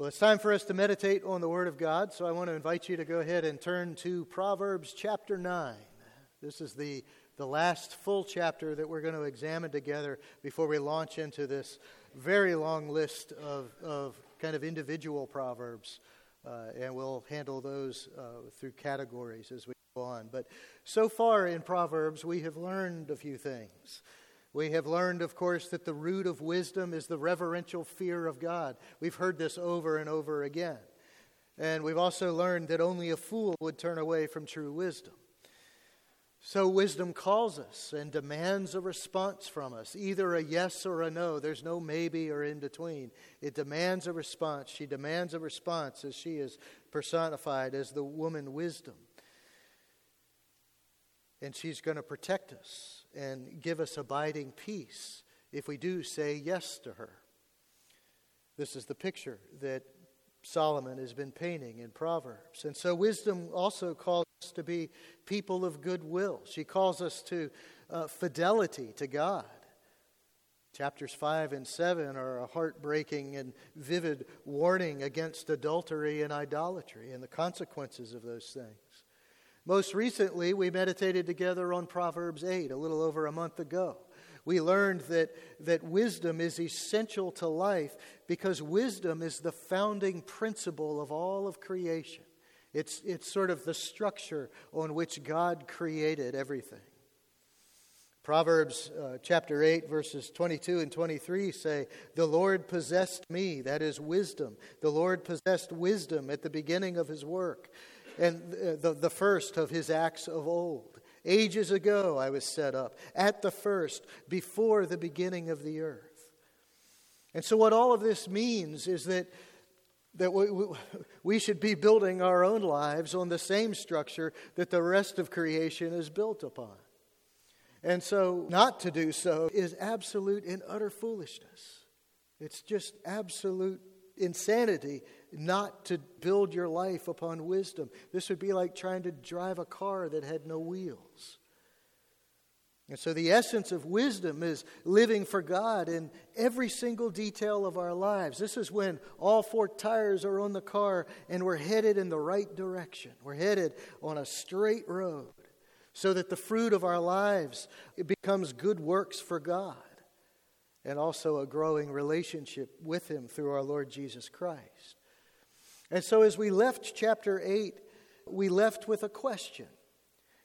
Well, it's time for us to meditate on the Word of God, so I want to invite you to go ahead and turn to Proverbs chapter 9. This is the, the last full chapter that we're going to examine together before we launch into this very long list of, of kind of individual Proverbs, uh, and we'll handle those uh, through categories as we go on. But so far in Proverbs, we have learned a few things. We have learned, of course, that the root of wisdom is the reverential fear of God. We've heard this over and over again. And we've also learned that only a fool would turn away from true wisdom. So, wisdom calls us and demands a response from us, either a yes or a no. There's no maybe or in between. It demands a response. She demands a response as she is personified as the woman wisdom. And she's going to protect us and give us abiding peace if we do say yes to her. This is the picture that Solomon has been painting in Proverbs. And so, wisdom also calls us to be people of goodwill. She calls us to uh, fidelity to God. Chapters 5 and 7 are a heartbreaking and vivid warning against adultery and idolatry and the consequences of those things. Most recently, we meditated together on Proverbs 8 a little over a month ago. We learned that, that wisdom is essential to life because wisdom is the founding principle of all of creation. It's, it's sort of the structure on which God created everything. Proverbs uh, chapter 8, verses 22 and 23 say, The Lord possessed me, that is wisdom. The Lord possessed wisdom at the beginning of his work and the, the first of his acts of old. Ages ago I was set up, at the first, before the beginning of the earth. And so, what all of this means is that, that we, we should be building our own lives on the same structure that the rest of creation is built upon. And so, not to do so is absolute and utter foolishness. It's just absolute insanity not to build your life upon wisdom. This would be like trying to drive a car that had no wheels. And so, the essence of wisdom is living for God in every single detail of our lives. This is when all four tires are on the car and we're headed in the right direction. We're headed on a straight road so that the fruit of our lives it becomes good works for God and also a growing relationship with Him through our Lord Jesus Christ. And so, as we left chapter 8, we left with a question.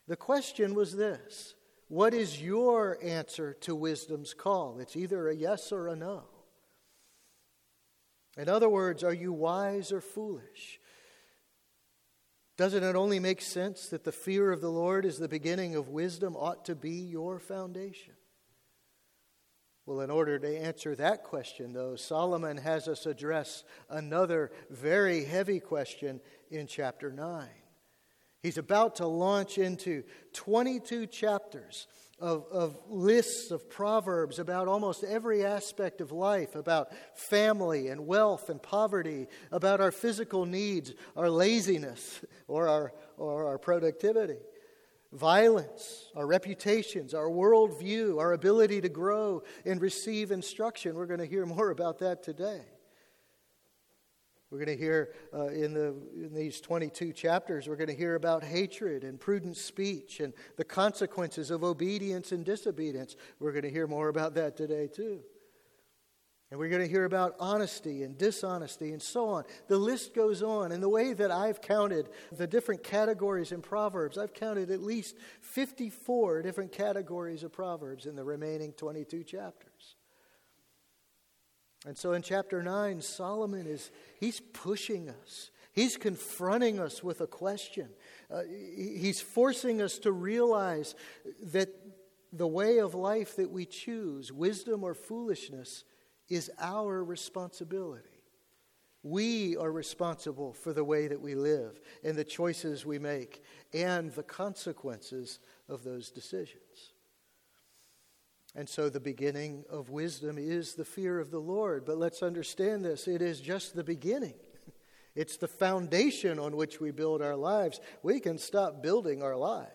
The question was this What is your answer to wisdom's call? It's either a yes or a no. In other words, are you wise or foolish? Doesn't it only make sense that the fear of the Lord is the beginning of wisdom ought to be your foundation? Well, in order to answer that question, though, Solomon has us address another very heavy question in chapter 9. He's about to launch into 22 chapters of, of lists of proverbs about almost every aspect of life about family and wealth and poverty, about our physical needs, our laziness, or our, or our productivity violence, our reputations, our worldview, our ability to grow and receive instruction. We're going to hear more about that today. We're going to hear uh, in, the, in these 22 chapters, we're going to hear about hatred and prudent speech and the consequences of obedience and disobedience. We're going to hear more about that today, too. And we're going to hear about honesty and dishonesty and so on. The list goes on. And the way that I've counted the different categories in Proverbs, I've counted at least 54 different categories of Proverbs in the remaining 22 chapters. And so in chapter 9, Solomon is he's pushing us. He's confronting us with a question. Uh, he's forcing us to realize that the way of life that we choose, wisdom or foolishness, is our responsibility. We are responsible for the way that we live and the choices we make and the consequences of those decisions. And so the beginning of wisdom is the fear of the Lord. But let's understand this it is just the beginning. It's the foundation on which we build our lives. We can stop building our lives.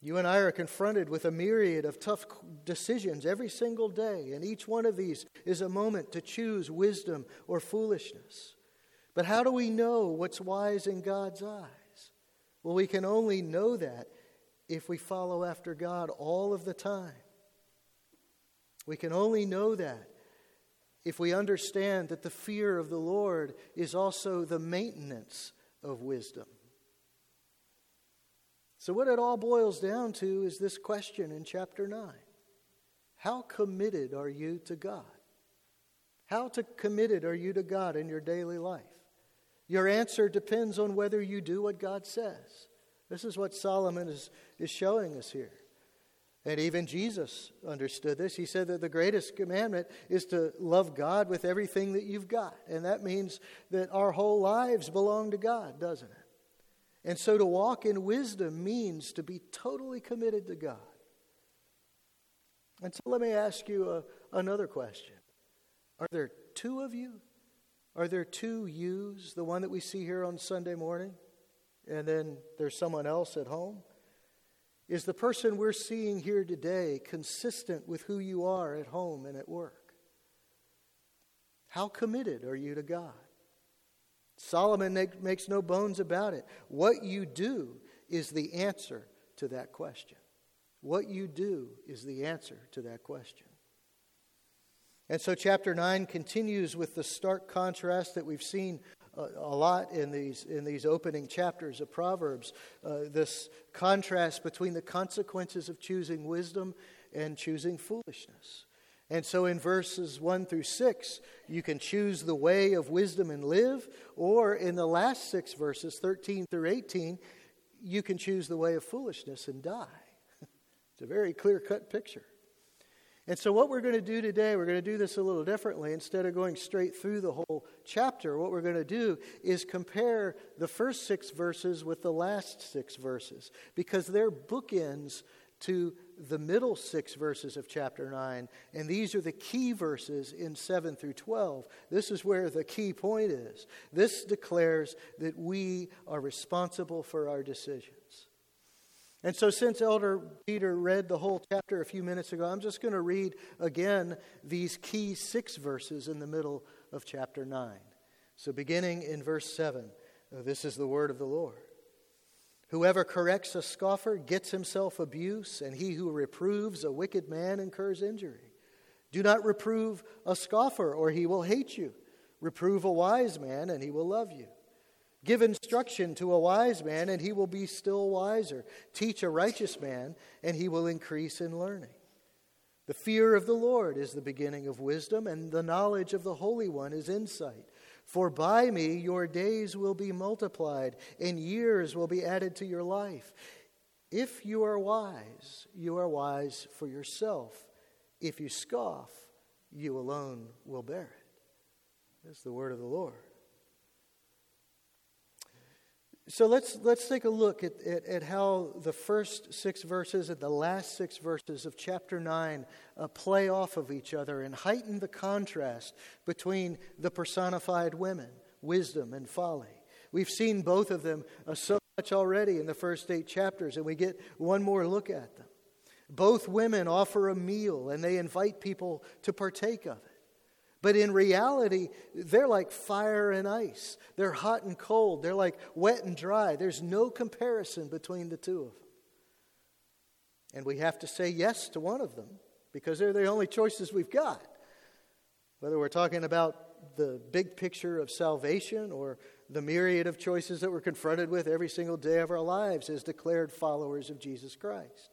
You and I are confronted with a myriad of tough decisions every single day, and each one of these is a moment to choose wisdom or foolishness. But how do we know what's wise in God's eyes? Well, we can only know that if we follow after God all of the time. We can only know that if we understand that the fear of the Lord is also the maintenance of wisdom. So, what it all boils down to is this question in chapter 9 How committed are you to God? How to committed are you to God in your daily life? Your answer depends on whether you do what God says. This is what Solomon is, is showing us here. And even Jesus understood this. He said that the greatest commandment is to love God with everything that you've got. And that means that our whole lives belong to God, doesn't it? And so to walk in wisdom means to be totally committed to God. And so let me ask you a, another question Are there two of you? Are there two yous, the one that we see here on Sunday morning, and then there's someone else at home? Is the person we're seeing here today consistent with who you are at home and at work? How committed are you to God? Solomon make, makes no bones about it. What you do is the answer to that question. What you do is the answer to that question. And so, chapter 9 continues with the stark contrast that we've seen a, a lot in these, in these opening chapters of Proverbs uh, this contrast between the consequences of choosing wisdom and choosing foolishness. And so in verses 1 through 6, you can choose the way of wisdom and live, or in the last six verses, 13 through 18, you can choose the way of foolishness and die. it's a very clear cut picture. And so, what we're going to do today, we're going to do this a little differently. Instead of going straight through the whole chapter, what we're going to do is compare the first six verses with the last six verses because they're bookends to the middle six verses of chapter 9, and these are the key verses in 7 through 12. This is where the key point is. This declares that we are responsible for our decisions. And so, since Elder Peter read the whole chapter a few minutes ago, I'm just going to read again these key six verses in the middle of chapter 9. So, beginning in verse 7, this is the word of the Lord. Whoever corrects a scoffer gets himself abuse, and he who reproves a wicked man incurs injury. Do not reprove a scoffer, or he will hate you. Reprove a wise man, and he will love you. Give instruction to a wise man, and he will be still wiser. Teach a righteous man, and he will increase in learning. The fear of the Lord is the beginning of wisdom, and the knowledge of the Holy One is insight. For by me your days will be multiplied, and years will be added to your life. If you are wise, you are wise for yourself. If you scoff, you alone will bear it. That's the word of the Lord. So let's, let's take a look at, at, at, how the first six verses and the last six verses of chapter 9 uh, play off of each other and heighten the contrast between the personified women, wisdom and folly. We've seen both of them uh, so much already in the first eight chapters, and we get one more look at them. Both women offer a meal and they invite people to partake of it. But in reality, they're like fire and ice. They're hot and cold. They're like wet and dry. There's no comparison between the two of them. And we have to say yes to one of them because they're the only choices we've got. Whether we're talking about the big picture of salvation or the myriad of choices that we're confronted with every single day of our lives as declared followers of Jesus Christ.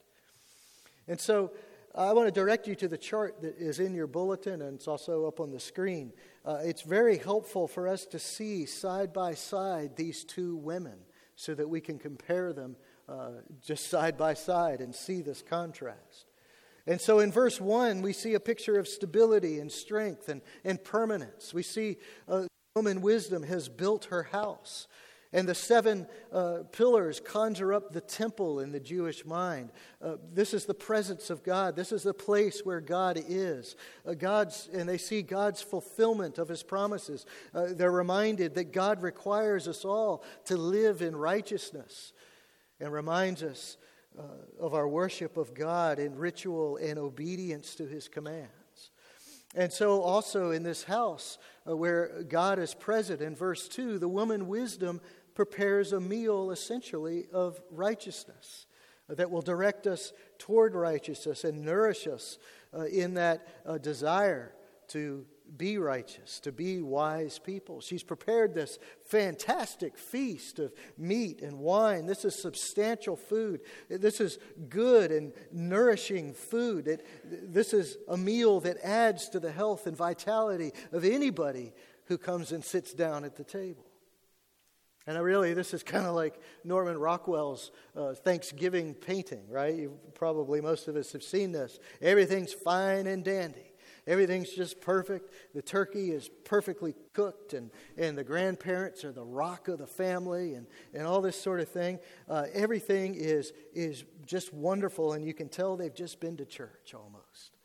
And so, I want to direct you to the chart that is in your bulletin and it's also up on the screen. Uh, it's very helpful for us to see side by side these two women so that we can compare them uh, just side by side and see this contrast. And so in verse 1, we see a picture of stability and strength and, and permanence. We see uh, woman wisdom has built her house. And the seven uh, pillars conjure up the temple in the Jewish mind. Uh, this is the presence of God. This is the place where God is. Uh, God's, and they see God's fulfillment of his promises. Uh, they're reminded that God requires us all to live in righteousness and reminds us uh, of our worship of God in ritual and obedience to his commands. And so, also in this house uh, where God is present, in verse 2, the woman wisdom prepares a meal essentially of righteousness that will direct us toward righteousness and nourish us uh, in that uh, desire to be righteous, to be wise people. She's prepared this fantastic feast of meat and wine. This is substantial food. This is good and nourishing food. It, this is a meal that adds to the health and vitality of anybody who comes and sits down at the table. And I really, this is kind of like Norman Rockwell's uh, Thanksgiving painting, right? You, probably most of us have seen this. Everything's fine and dandy. Everything's just perfect. The turkey is perfectly cooked, and, and the grandparents are the rock of the family, and, and all this sort of thing. Uh, everything is, is just wonderful, and you can tell they've just been to church almost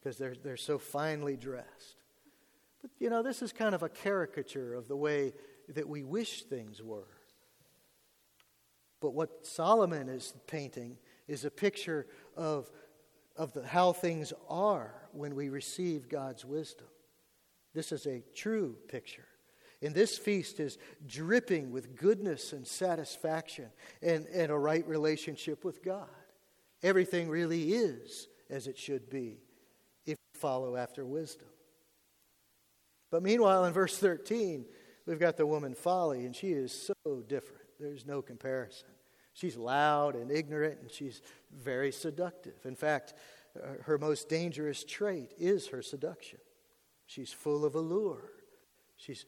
because they're, they're so finely dressed. But, you know, this is kind of a caricature of the way that we wish things were. But what Solomon is painting is a picture of of the, how things are when we receive God's wisdom. This is a true picture. And this feast is dripping with goodness and satisfaction and, and a right relationship with God. Everything really is as it should be if we follow after wisdom. But meanwhile, in verse 13, we've got the woman folly, and she is so different. There's no comparison. She's loud and ignorant, and she's very seductive. In fact, her most dangerous trait is her seduction. She's full of allure. She's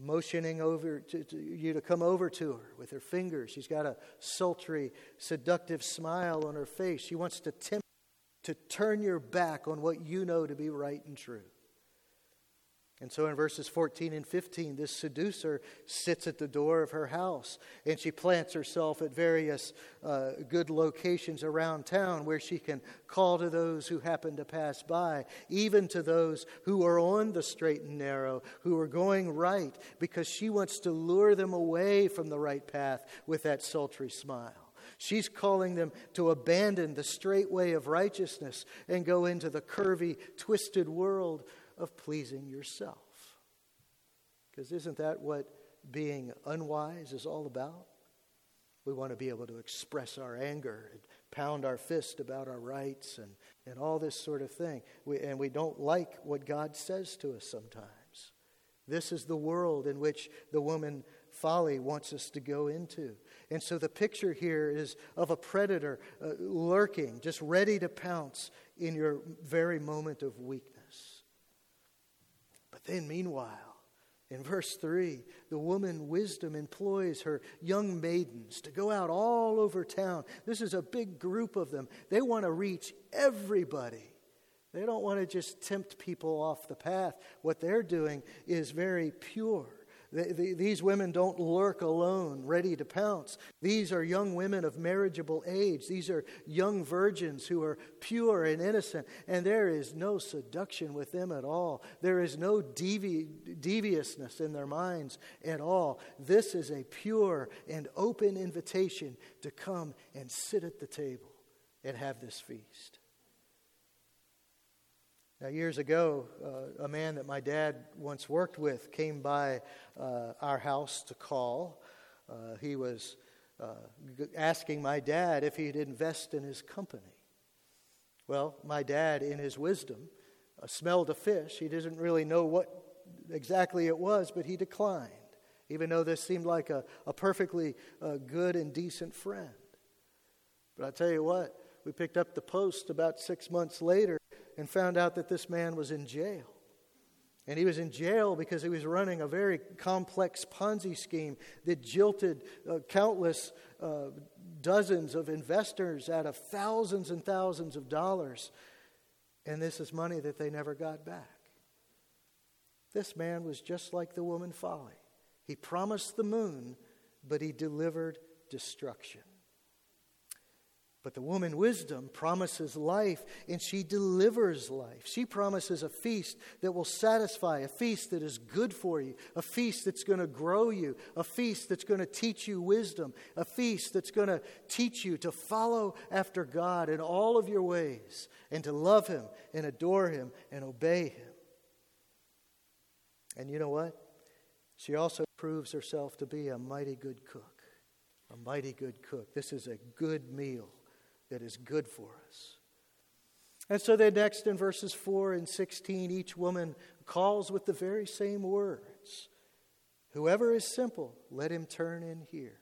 motioning over to, to, you to come over to her with her fingers. She's got a sultry, seductive smile on her face. She wants to tempt to turn your back on what you know to be right and true. And so in verses 14 and 15, this seducer sits at the door of her house and she plants herself at various uh, good locations around town where she can call to those who happen to pass by, even to those who are on the straight and narrow, who are going right, because she wants to lure them away from the right path with that sultry smile. She's calling them to abandon the straight way of righteousness and go into the curvy, twisted world of pleasing yourself. Because isn't that what being unwise is all about? We want to be able to express our anger and pound our fist about our rights and, and all this sort of thing. We, and we don't like what God says to us sometimes. This is the world in which the woman folly wants us to go into. And so the picture here is of a predator uh, lurking, just ready to pounce in your very moment of weakness then, meanwhile, in verse 3, the woman wisdom employs her young maidens to go out all over town. This is a big group of them. They want to reach everybody. They don't want to just tempt people off the path. What they're doing is very pure. These women don't lurk alone, ready to pounce. These are young women of marriageable age. These are young virgins who are pure and innocent, and there is no seduction with them at all. There is no devi- deviousness in their minds at all. This is a pure and open invitation to come and sit at the table and have this feast. Now, years ago, uh, a man that my dad once worked with came by uh, our house to call. Uh, he was uh, asking my dad if he'd invest in his company. Well, my dad, in his wisdom, uh, smelled a fish. He didn't really know what exactly it was, but he declined, even though this seemed like a, a perfectly uh, good and decent friend. But I tell you what, we picked up the post about six months later and found out that this man was in jail. And he was in jail because he was running a very complex Ponzi scheme that jilted uh, countless uh, dozens of investors out of thousands and thousands of dollars. And this is money that they never got back. This man was just like the woman folly. He promised the moon, but he delivered destruction. But the woman wisdom promises life and she delivers life. She promises a feast that will satisfy, a feast that is good for you, a feast that's going to grow you, a feast that's going to teach you wisdom, a feast that's going to teach you to follow after God in all of your ways and to love Him and adore Him and obey Him. And you know what? She also proves herself to be a mighty good cook. A mighty good cook. This is a good meal that is good for us. And so then, next in verses 4 and 16, each woman calls with the very same words Whoever is simple, let him turn in here.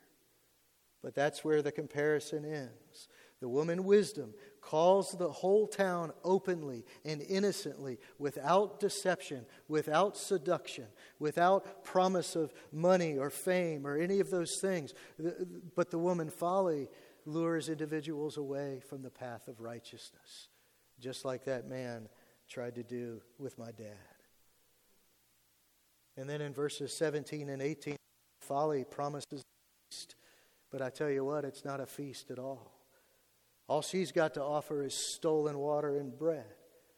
But that's where the comparison ends. The woman wisdom calls the whole town openly and innocently, without deception, without seduction, without promise of money or fame or any of those things. But the woman folly lures individuals away from the path of righteousness, just like that man tried to do with my dad. And then in verses 17 and 18, folly promises a feast, but I tell you what, it's not a feast at all. All she's got to offer is stolen water and bread.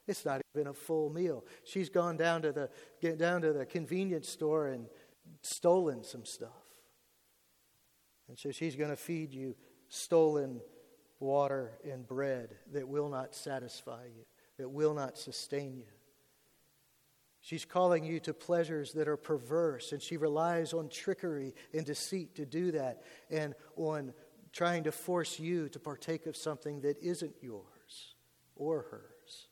It's not even a full meal. She's gone down to the down to the convenience store and stolen some stuff. And so she's going to feed you stolen water and bread that will not satisfy you, that will not sustain you. She's calling you to pleasures that are perverse, and she relies on trickery and deceit to do that, and on trying to force you to partake of something that isn't yours or hers.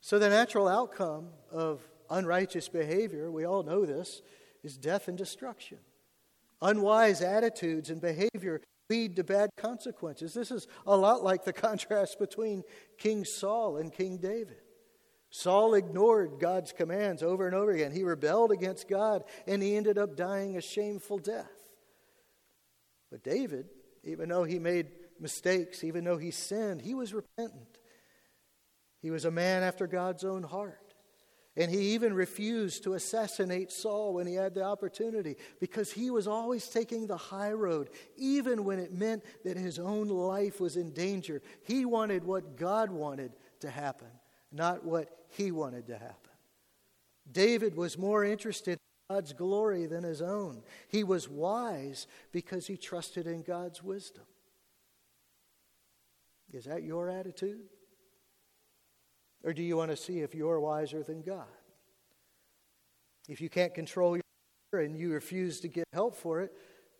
So, the natural outcome of unrighteous behavior, we all know this, is death and destruction. Unwise attitudes and behavior lead to bad consequences. This is a lot like the contrast between King Saul and King David. Saul ignored God's commands over and over again. He rebelled against God and he ended up dying a shameful death. But David, even though he made mistakes, even though he sinned, he was repentant. He was a man after God's own heart. And he even refused to assassinate Saul when he had the opportunity because he was always taking the high road, even when it meant that his own life was in danger. He wanted what God wanted to happen, not what he wanted to happen. David was more interested in God's glory than his own. He was wise because he trusted in God's wisdom. Is that your attitude? Or do you want to see if you're wiser than God? If you can't control your anger and you refuse to get help for it,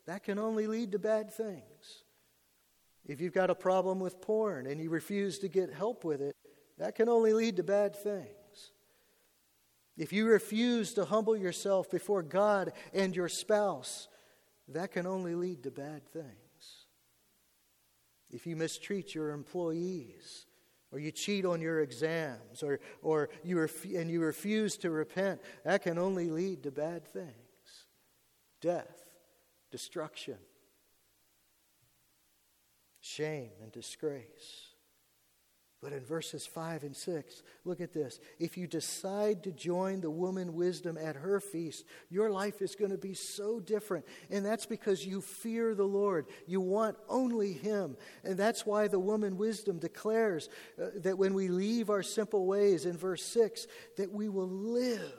that can only lead to bad things. If you've got a problem with porn and you refuse to get help with it, that can only lead to bad things. If you refuse to humble yourself before God and your spouse, that can only lead to bad things. If you mistreat your employees, or you cheat on your exams, or, or you ref- and you refuse to repent, that can only lead to bad things death, destruction, shame, and disgrace. But in verses 5 and 6, look at this. If you decide to join the woman wisdom at her feast, your life is going to be so different. And that's because you fear the Lord. You want only Him. And that's why the woman wisdom declares uh, that when we leave our simple ways, in verse 6, that we will live.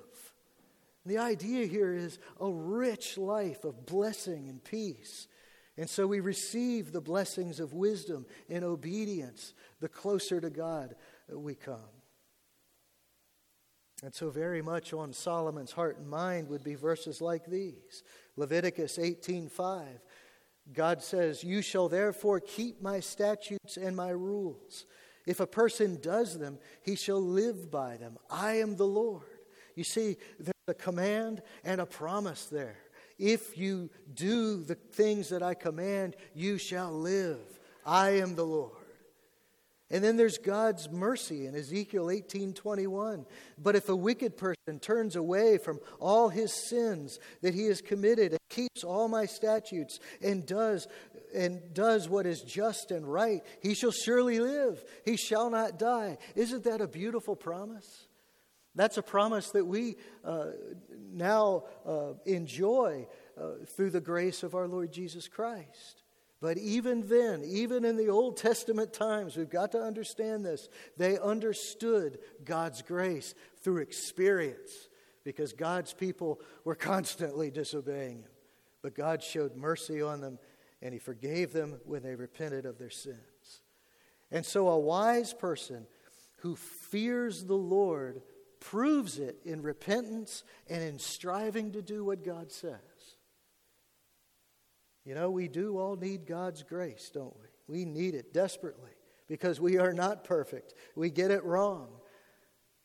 the idea here is a rich life of blessing and peace. And so we receive the blessings of wisdom and obedience the closer to God we come. And so, very much on Solomon's heart and mind would be verses like these Leviticus 18:5. God says, You shall therefore keep my statutes and my rules. If a person does them, he shall live by them. I am the Lord. You see, there's a command and a promise there. If you do the things that I command, you shall live. I am the Lord. And then there's God's mercy in Ezekiel 18:21. But if a wicked person turns away from all his sins that he has committed and keeps all my statutes and does and does what is just and right, he shall surely live. He shall not die. Isn't that a beautiful promise? That's a promise that we uh, now uh, enjoy uh, through the grace of our Lord Jesus Christ. But even then, even in the Old Testament times, we've got to understand this. They understood God's grace through experience because God's people were constantly disobeying Him. But God showed mercy on them and He forgave them when they repented of their sins. And so, a wise person who fears the Lord proves it in repentance and in striving to do what God says. You know, we do all need God's grace, don't we? We need it desperately because we are not perfect. We get it wrong.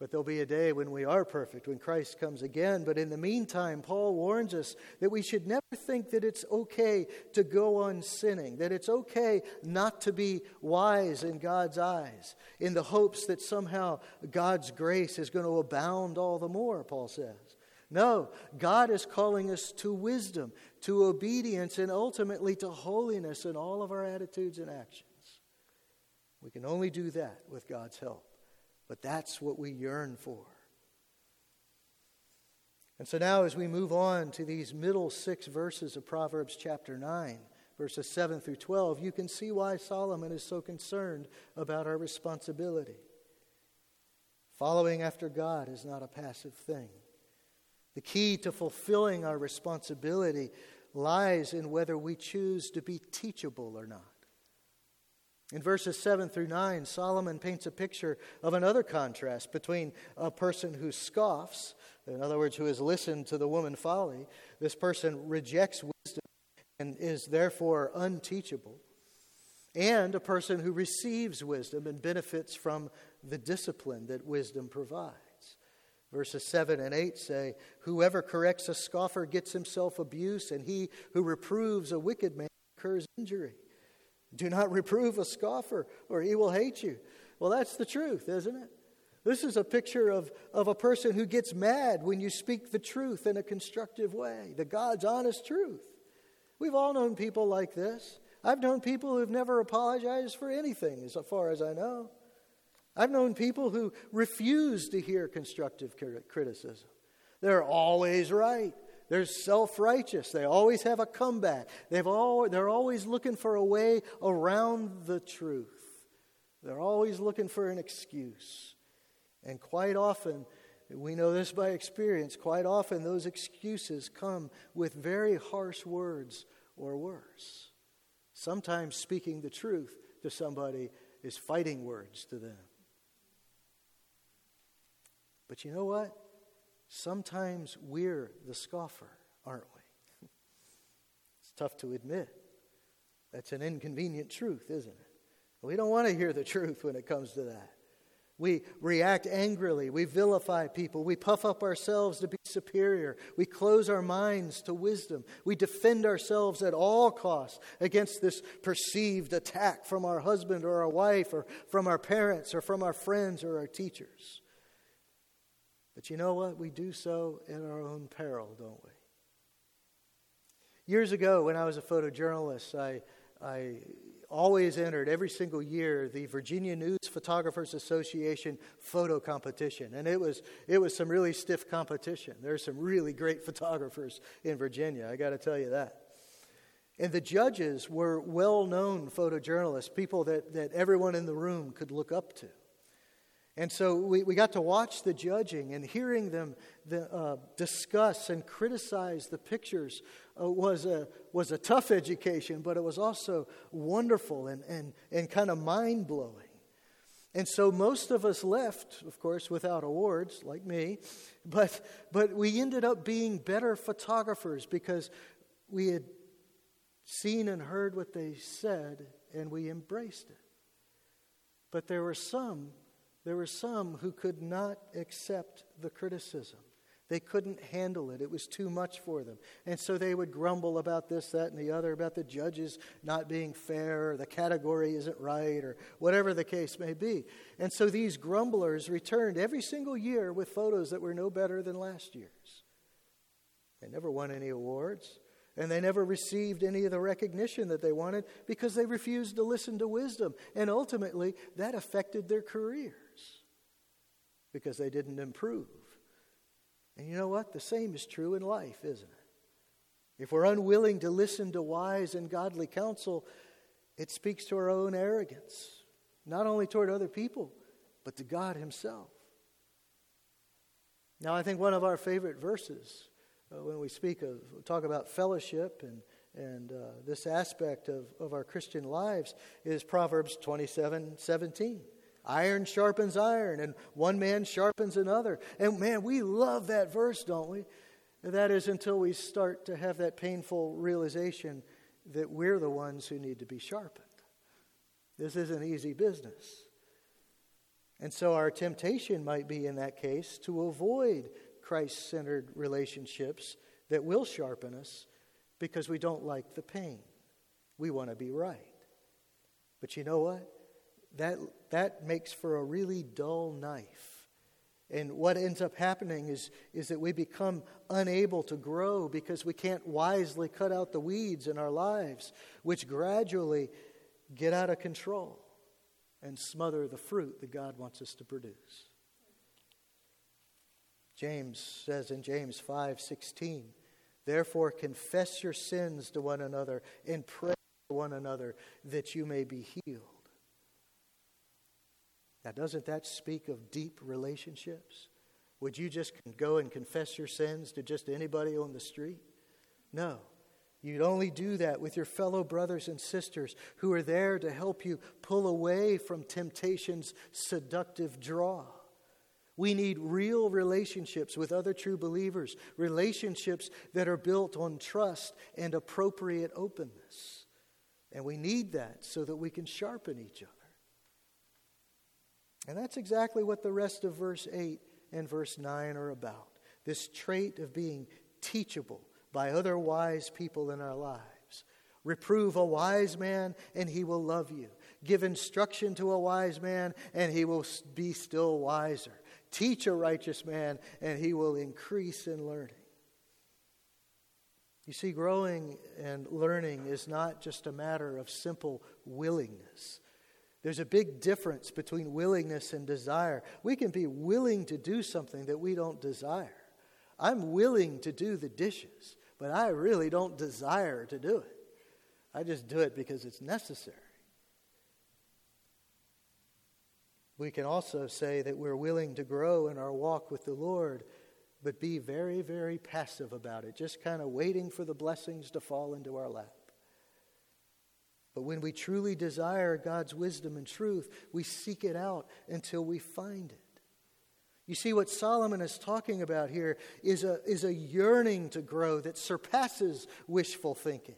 But there'll be a day when we are perfect, when Christ comes again. But in the meantime, Paul warns us that we should never think that it's okay to go on sinning, that it's okay not to be wise in God's eyes, in the hopes that somehow God's grace is going to abound all the more, Paul says. No, God is calling us to wisdom, to obedience, and ultimately to holiness in all of our attitudes and actions. We can only do that with God's help. But that's what we yearn for. And so now, as we move on to these middle six verses of Proverbs chapter 9, verses 7 through 12, you can see why Solomon is so concerned about our responsibility. Following after God is not a passive thing. The key to fulfilling our responsibility lies in whether we choose to be teachable or not. In verses 7 through 9, Solomon paints a picture of another contrast between a person who scoffs, in other words, who has listened to the woman folly. This person rejects wisdom and is therefore unteachable, and a person who receives wisdom and benefits from the discipline that wisdom provides. Verses 7 and 8 say, Whoever corrects a scoffer gets himself abuse, and he who reproves a wicked man incurs injury. Do not reprove a scoffer, or he will hate you. Well, that's the truth, isn't it? This is a picture of, of a person who gets mad when you speak the truth in a constructive way, the God's honest truth. We've all known people like this. I've known people who've never apologized for anything, as far as I know. I've known people who refuse to hear constructive criticism. They're always right. They're self righteous. They always have a comeback. They've all, they're always looking for a way around the truth. They're always looking for an excuse. And quite often, we know this by experience, quite often those excuses come with very harsh words or worse. Sometimes speaking the truth to somebody is fighting words to them. But you know what? Sometimes we're the scoffer, aren't we? It's tough to admit. That's an inconvenient truth, isn't it? We don't want to hear the truth when it comes to that. We react angrily. We vilify people. We puff up ourselves to be superior. We close our minds to wisdom. We defend ourselves at all costs against this perceived attack from our husband or our wife or from our parents or from our friends or our teachers. But you know what? We do so in our own peril, don't we? Years ago, when I was a photojournalist, I, I always entered every single year the Virginia News Photographers Association photo competition. And it was, it was some really stiff competition. There are some really great photographers in Virginia, I got to tell you that. And the judges were well known photojournalists, people that, that everyone in the room could look up to. And so we, we got to watch the judging and hearing them the, uh, discuss and criticize the pictures uh, was, a, was a tough education, but it was also wonderful and, and, and kind of mind blowing. And so most of us left, of course, without awards, like me, but, but we ended up being better photographers because we had seen and heard what they said and we embraced it. But there were some there were some who could not accept the criticism. They couldn't handle it. It was too much for them. And so they would grumble about this, that, and the other, about the judges not being fair, or the category isn't right, or whatever the case may be. And so these grumblers returned every single year with photos that were no better than last year's. They never won any awards. And they never received any of the recognition that they wanted because they refused to listen to wisdom. And ultimately, that affected their careers because they didn't improve. And you know what? The same is true in life, isn't it? If we're unwilling to listen to wise and godly counsel, it speaks to our own arrogance, not only toward other people, but to God Himself. Now, I think one of our favorite verses uh, when we speak of, talk about fellowship and, and uh, this aspect of, of our Christian lives is Proverbs 27 17. Iron sharpens iron, and one man sharpens another. And man, we love that verse, don't we? That is until we start to have that painful realization that we're the ones who need to be sharpened. This isn't easy business. And so our temptation might be in that case to avoid Christ centered relationships that will sharpen us because we don't like the pain. We want to be right. But you know what? That, that makes for a really dull knife and what ends up happening is, is that we become unable to grow because we can't wisely cut out the weeds in our lives, which gradually get out of control and smother the fruit that God wants us to produce. James says in James 5:16, "Therefore confess your sins to one another and pray for one another that you may be healed." Now, doesn't that speak of deep relationships? Would you just go and confess your sins to just anybody on the street? No. You'd only do that with your fellow brothers and sisters who are there to help you pull away from temptation's seductive draw. We need real relationships with other true believers, relationships that are built on trust and appropriate openness. And we need that so that we can sharpen each other. And that's exactly what the rest of verse 8 and verse 9 are about this trait of being teachable by other wise people in our lives. Reprove a wise man, and he will love you. Give instruction to a wise man, and he will be still wiser. Teach a righteous man, and he will increase in learning. You see, growing and learning is not just a matter of simple willingness. There's a big difference between willingness and desire. We can be willing to do something that we don't desire. I'm willing to do the dishes, but I really don't desire to do it. I just do it because it's necessary. We can also say that we're willing to grow in our walk with the Lord, but be very, very passive about it, just kind of waiting for the blessings to fall into our lap. But when we truly desire God's wisdom and truth, we seek it out until we find it. You see, what Solomon is talking about here is a, is a yearning to grow that surpasses wishful thinking.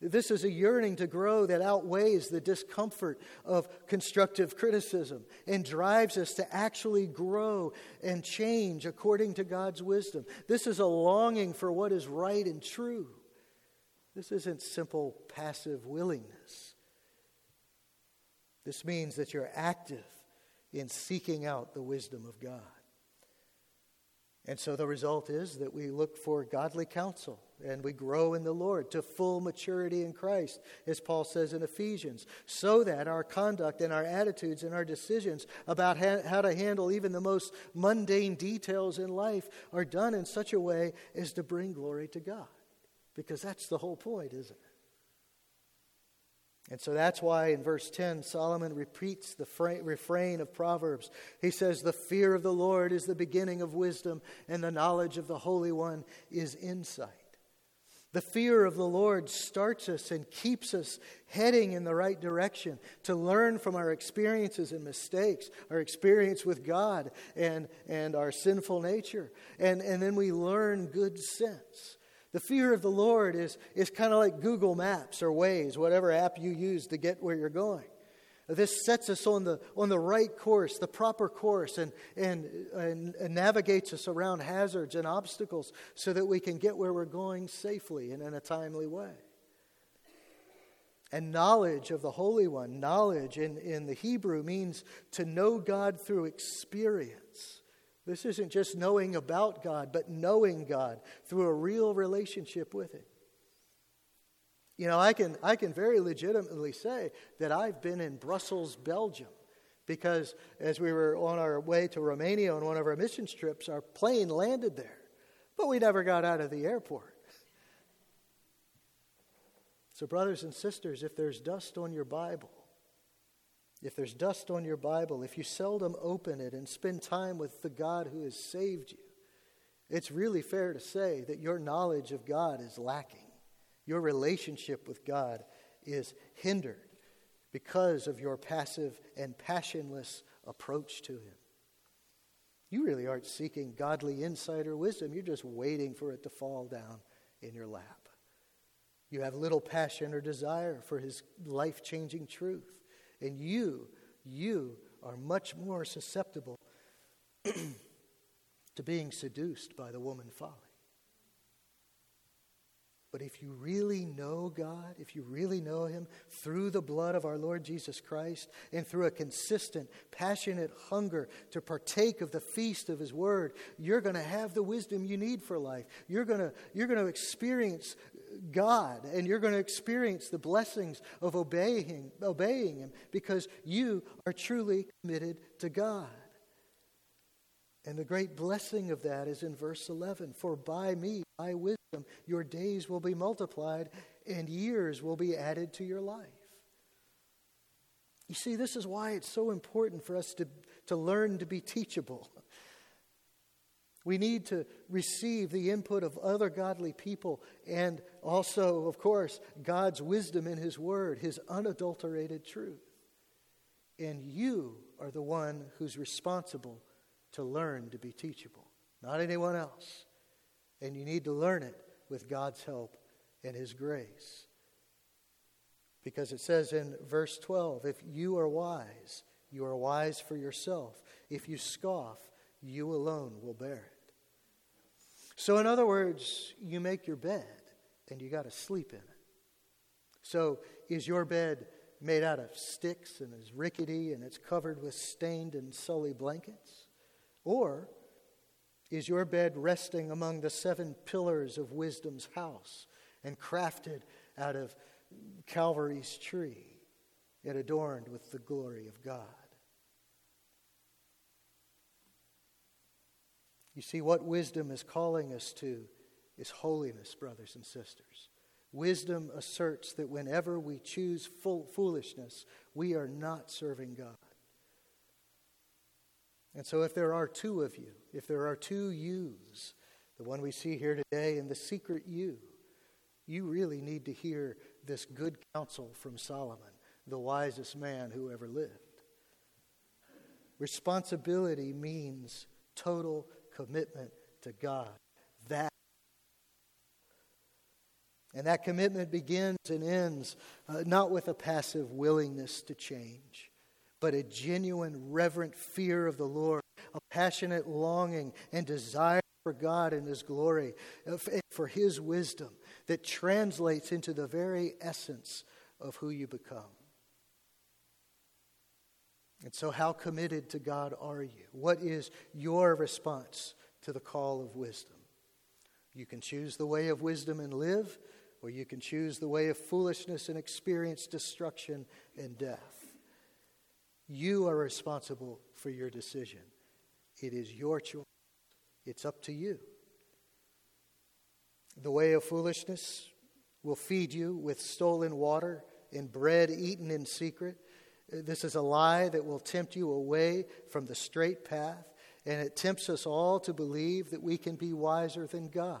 This is a yearning to grow that outweighs the discomfort of constructive criticism and drives us to actually grow and change according to God's wisdom. This is a longing for what is right and true. This isn't simple passive willingness. This means that you're active in seeking out the wisdom of God. And so the result is that we look for godly counsel and we grow in the Lord to full maturity in Christ, as Paul says in Ephesians, so that our conduct and our attitudes and our decisions about how to handle even the most mundane details in life are done in such a way as to bring glory to God. Because that's the whole point, isn't it? And so that's why in verse 10, Solomon repeats the refrain of Proverbs. He says, The fear of the Lord is the beginning of wisdom, and the knowledge of the Holy One is insight. The fear of the Lord starts us and keeps us heading in the right direction to learn from our experiences and mistakes, our experience with God and, and our sinful nature. And, and then we learn good sense. The fear of the Lord is, is kind of like Google Maps or Waze, whatever app you use to get where you're going. This sets us on the, on the right course, the proper course, and, and, and, and navigates us around hazards and obstacles so that we can get where we're going safely and in a timely way. And knowledge of the Holy One, knowledge in, in the Hebrew means to know God through experience. This isn't just knowing about God, but knowing God through a real relationship with Him. You know, I can, I can very legitimately say that I've been in Brussels, Belgium, because as we were on our way to Romania on one of our mission trips, our plane landed there, but we never got out of the airport. So, brothers and sisters, if there's dust on your Bible, if there's dust on your Bible, if you seldom open it and spend time with the God who has saved you, it's really fair to say that your knowledge of God is lacking. Your relationship with God is hindered because of your passive and passionless approach to Him. You really aren't seeking godly insight or wisdom, you're just waiting for it to fall down in your lap. You have little passion or desire for His life changing truth. And you, you are much more susceptible to being seduced by the woman folly. But if you really know God, if you really know Him through the blood of our Lord Jesus Christ and through a consistent, passionate hunger to partake of the feast of His Word, you're going to have the wisdom you need for life. You're going to, you're going to experience God and you're going to experience the blessings of obeying, obeying Him because you are truly committed to God. And the great blessing of that is in verse 11 For by me, by wisdom, your days will be multiplied and years will be added to your life. You see, this is why it's so important for us to, to learn to be teachable. We need to receive the input of other godly people and also, of course, God's wisdom in His Word, His unadulterated truth. And you are the one who's responsible to learn to be teachable, not anyone else. And you need to learn it with God's help and His grace. Because it says in verse 12 if you are wise, you are wise for yourself. If you scoff, you alone will bear it. So, in other words, you make your bed and you got to sleep in it. So, is your bed made out of sticks and is rickety and it's covered with stained and sully blankets? Or is your bed resting among the seven pillars of wisdom's house and crafted out of Calvary's tree and adorned with the glory of God? You see, what wisdom is calling us to is holiness, brothers and sisters. Wisdom asserts that whenever we choose foolishness, we are not serving God. And so, if there are two of you, if there are two yous, the one we see here today and the secret you, you really need to hear this good counsel from Solomon, the wisest man who ever lived. Responsibility means total commitment to God. That and that commitment begins and ends uh, not with a passive willingness to change, but a genuine, reverent fear of the Lord, a passionate longing and desire for God and His glory, uh, for His wisdom that translates into the very essence of who you become. And so, how committed to God are you? What is your response to the call of wisdom? You can choose the way of wisdom and live, or you can choose the way of foolishness and experience destruction and death. You are responsible for your decision. It is your choice. It's up to you. The way of foolishness will feed you with stolen water and bread eaten in secret. This is a lie that will tempt you away from the straight path, and it tempts us all to believe that we can be wiser than God.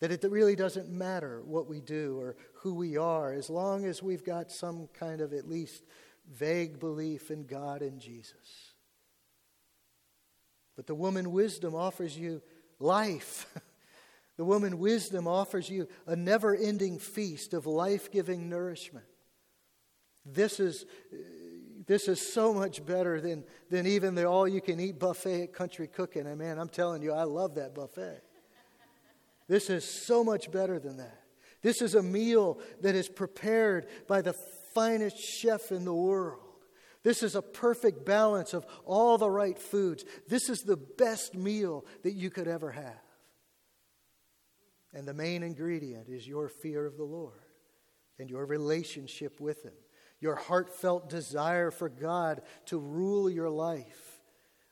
That it really doesn't matter what we do or who we are, as long as we've got some kind of at least vague belief in God and Jesus. But the woman wisdom offers you life. the woman wisdom offers you a never ending feast of life giving nourishment. This is, this is so much better than, than even the all you can eat buffet at Country Cooking. And man, I'm telling you, I love that buffet. This is so much better than that. This is a meal that is prepared by the finest chef in the world. This is a perfect balance of all the right foods. This is the best meal that you could ever have. And the main ingredient is your fear of the Lord and your relationship with Him, your heartfelt desire for God to rule your life,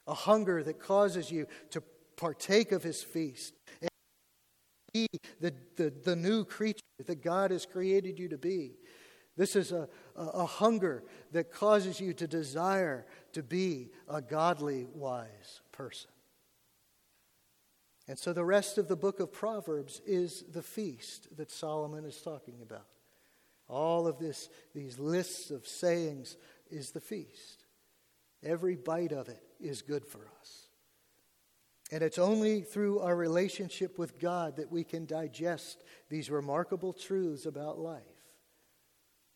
a hunger that causes you to partake of His feast, and be the, the, the new creature that God has created you to be. This is a, a, a hunger that causes you to desire to be a godly, wise person. And so the rest of the book of Proverbs is the feast that Solomon is talking about. All of this, these lists of sayings is the feast. Every bite of it is good for us. And it's only through our relationship with God that we can digest these remarkable truths about life.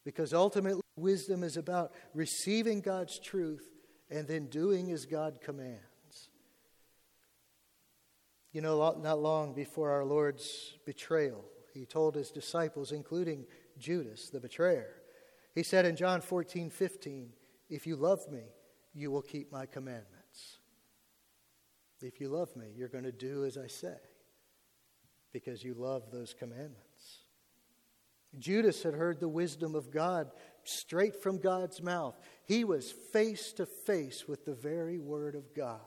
Because ultimately, wisdom is about receiving God's truth and then doing as God commands. You know, not long before our Lord's betrayal, he told his disciples, including Judas, the betrayer, he said in John 14, 15, If you love me, you will keep my commandments. If you love me, you're going to do as I say because you love those commandments. Judas had heard the wisdom of God straight from God's mouth. He was face to face with the very word of God.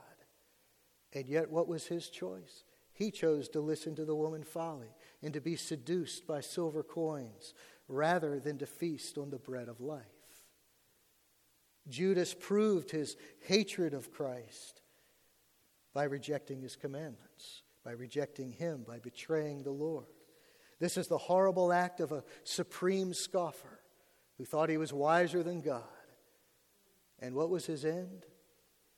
And yet, what was his choice? He chose to listen to the woman folly and to be seduced by silver coins rather than to feast on the bread of life. Judas proved his hatred of Christ by rejecting his commandments, by rejecting him, by betraying the Lord. This is the horrible act of a supreme scoffer who thought he was wiser than God. And what was his end?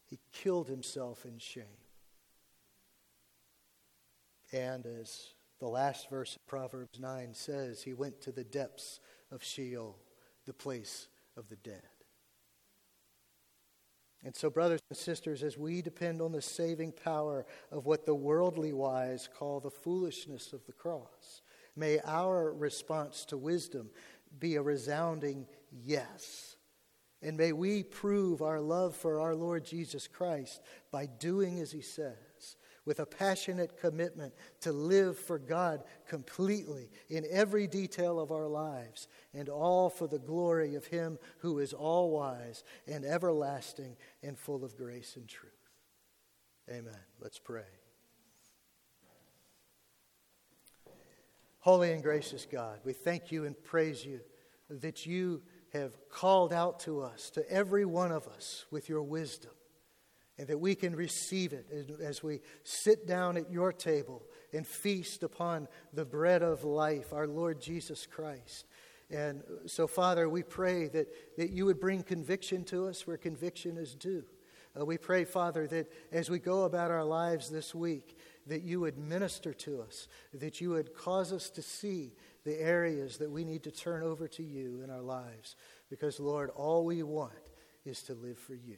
He killed himself in shame. And as the last verse of Proverbs 9 says, he went to the depths of Sheol, the place of the dead. And so, brothers and sisters, as we depend on the saving power of what the worldly wise call the foolishness of the cross, may our response to wisdom be a resounding yes. And may we prove our love for our Lord Jesus Christ by doing as he says with a passionate commitment to live for God completely in every detail of our lives, and all for the glory of Him who is all wise and everlasting and full of grace and truth. Amen. Let's pray. Holy and gracious God, we thank you and praise you that you have called out to us, to every one of us, with your wisdom and that we can receive it as we sit down at your table and feast upon the bread of life, our Lord Jesus Christ. And so, Father, we pray that, that you would bring conviction to us where conviction is due. Uh, we pray, Father, that as we go about our lives this week, that you would minister to us, that you would cause us to see the areas that we need to turn over to you in our lives. Because, Lord, all we want is to live for you.